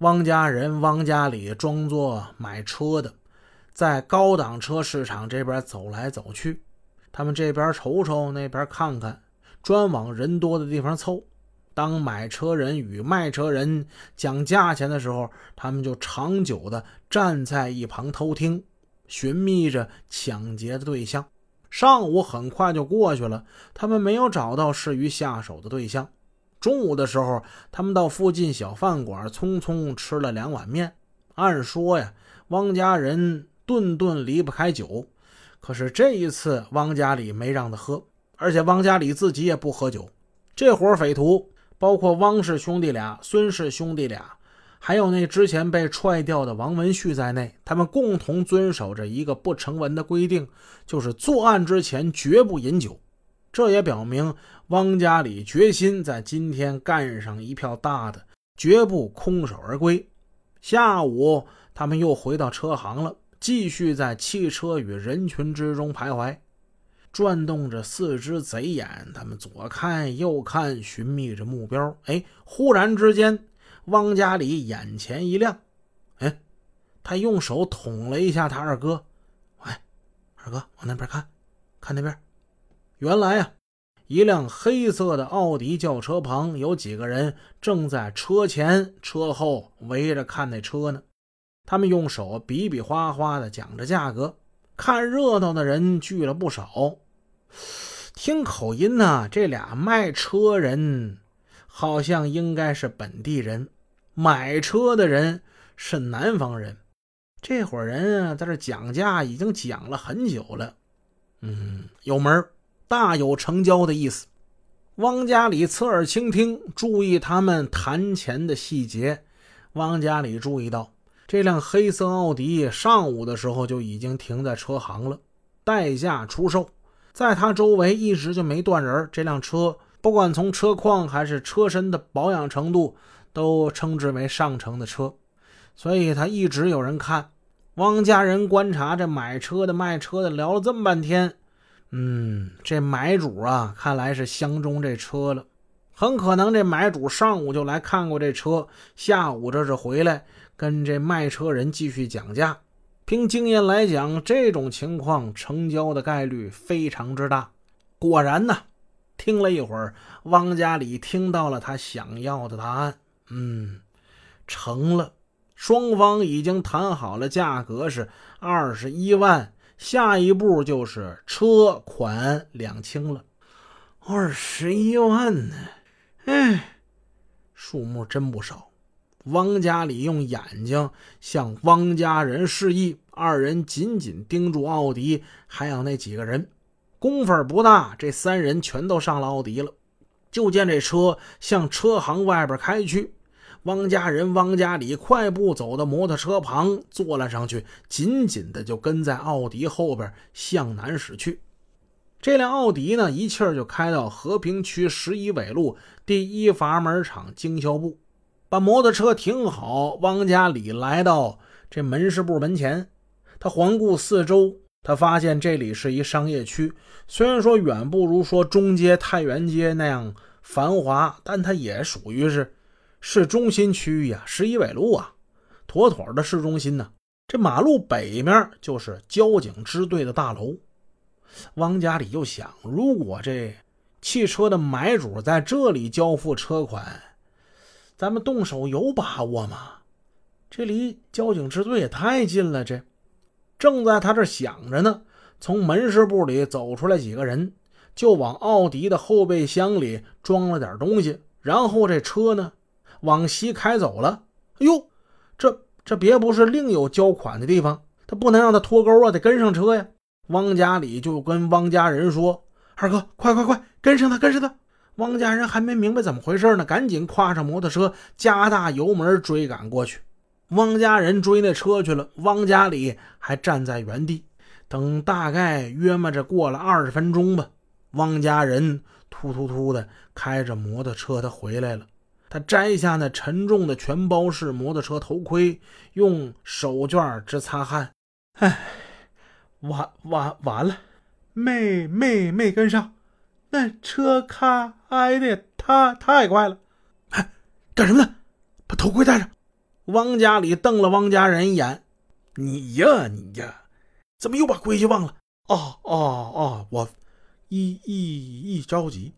汪家人、汪家里装作买车的，在高档车市场这边走来走去。他们这边瞅瞅，那边看看，专往人多的地方凑。当买车人与卖车人讲价钱的时候，他们就长久的站在一旁偷听，寻觅着抢劫的对象。上午很快就过去了，他们没有找到适于下手的对象。中午的时候，他们到附近小饭馆匆匆吃了两碗面。按说呀，汪家人顿顿离不开酒，可是这一次汪家里没让他喝，而且汪家里自己也不喝酒。这伙匪徒，包括汪氏兄弟俩、孙氏兄弟俩，还有那之前被踹掉的王文旭在内，他们共同遵守着一个不成文的规定，就是作案之前绝不饮酒。这也表明汪家里决心在今天干上一票大的，绝不空手而归。下午，他们又回到车行了，继续在汽车与人群之中徘徊，转动着四只贼眼。他们左看右看，寻觅着目标。哎，忽然之间，汪家里眼前一亮，哎，他用手捅了一下他二哥。喂，二哥，往那边看，看那边。原来啊，一辆黑色的奥迪轿车旁有几个人正在车前车后围着看那车呢。他们用手比比划划的讲着价格，看热闹的人聚了不少。听口音呢，这俩卖车人好像应该是本地人，买车的人是南方人。这伙人啊，在这讲价已经讲了很久了。嗯，有门儿。大有成交的意思。汪家里侧耳倾听，注意他们谈钱的细节。汪家里注意到，这辆黑色奥迪上午的时候就已经停在车行了，待价出售。在他周围一直就没断人。这辆车不管从车况还是车身的保养程度，都称之为上乘的车，所以他一直有人看。汪家人观察这买车的、卖车的，聊了这么半天。嗯，这买主啊，看来是相中这车了。很可能这买主上午就来看过这车，下午这是回来跟这卖车人继续讲价。凭经验来讲，这种情况成交的概率非常之大。果然呢，听了一会儿，汪家里听到了他想要的答案。嗯，成了，双方已经谈好了价格是二十一万。下一步就是车款两清了，二十一万呢，哎，数目真不少。汪家里用眼睛向汪家人示意，二人紧紧盯住奥迪，还有那几个人。功夫不大，这三人全都上了奥迪了。就见这车向车行外边开去。汪家人、汪家里快步走到摩托车旁，坐了上去，紧紧的就跟在奥迪后边向南驶去。这辆奥迪呢，一气儿就开到和平区十一纬路第一阀门厂经销部，把摩托车停好。汪家里来到这门市部门前，他环顾四周，他发现这里是一商业区，虽然说远不如说中街、太原街那样繁华，但它也属于是。市中心区域呀，十一纬路啊，妥妥的市中心呢。这马路北面就是交警支队的大楼。汪家里就想，如果这汽车的买主在这里交付车款，咱们动手有把握吗？这离交警支队也太近了。这正在他这想着呢，从门市部里走出来几个人，就往奥迪的后备箱里装了点东西，然后这车呢。往西开走了。哎呦，这这别不是另有交款的地方？他不能让他脱钩啊，得跟上车呀！汪家里就跟汪家人说：“二哥，快快快，跟上他，跟上他！”汪家人还没明白怎么回事呢，赶紧跨上摩托车，加大油门追赶过去。汪家人追那车去了，汪家里还站在原地等。大概约摸着过了二十分钟吧，汪家人突突突的开着摩托车，他回来了。他摘下那沉重的全包式摩托车头盔，用手绢直擦汗。唉，完完完了，没没没跟上，那车开的也太太快了。哎，干什么呢？把头盔戴上！汪家里瞪了汪家人一眼：“你呀，你呀，怎么又把规矩忘了？哦哦哦，我一一一着急。”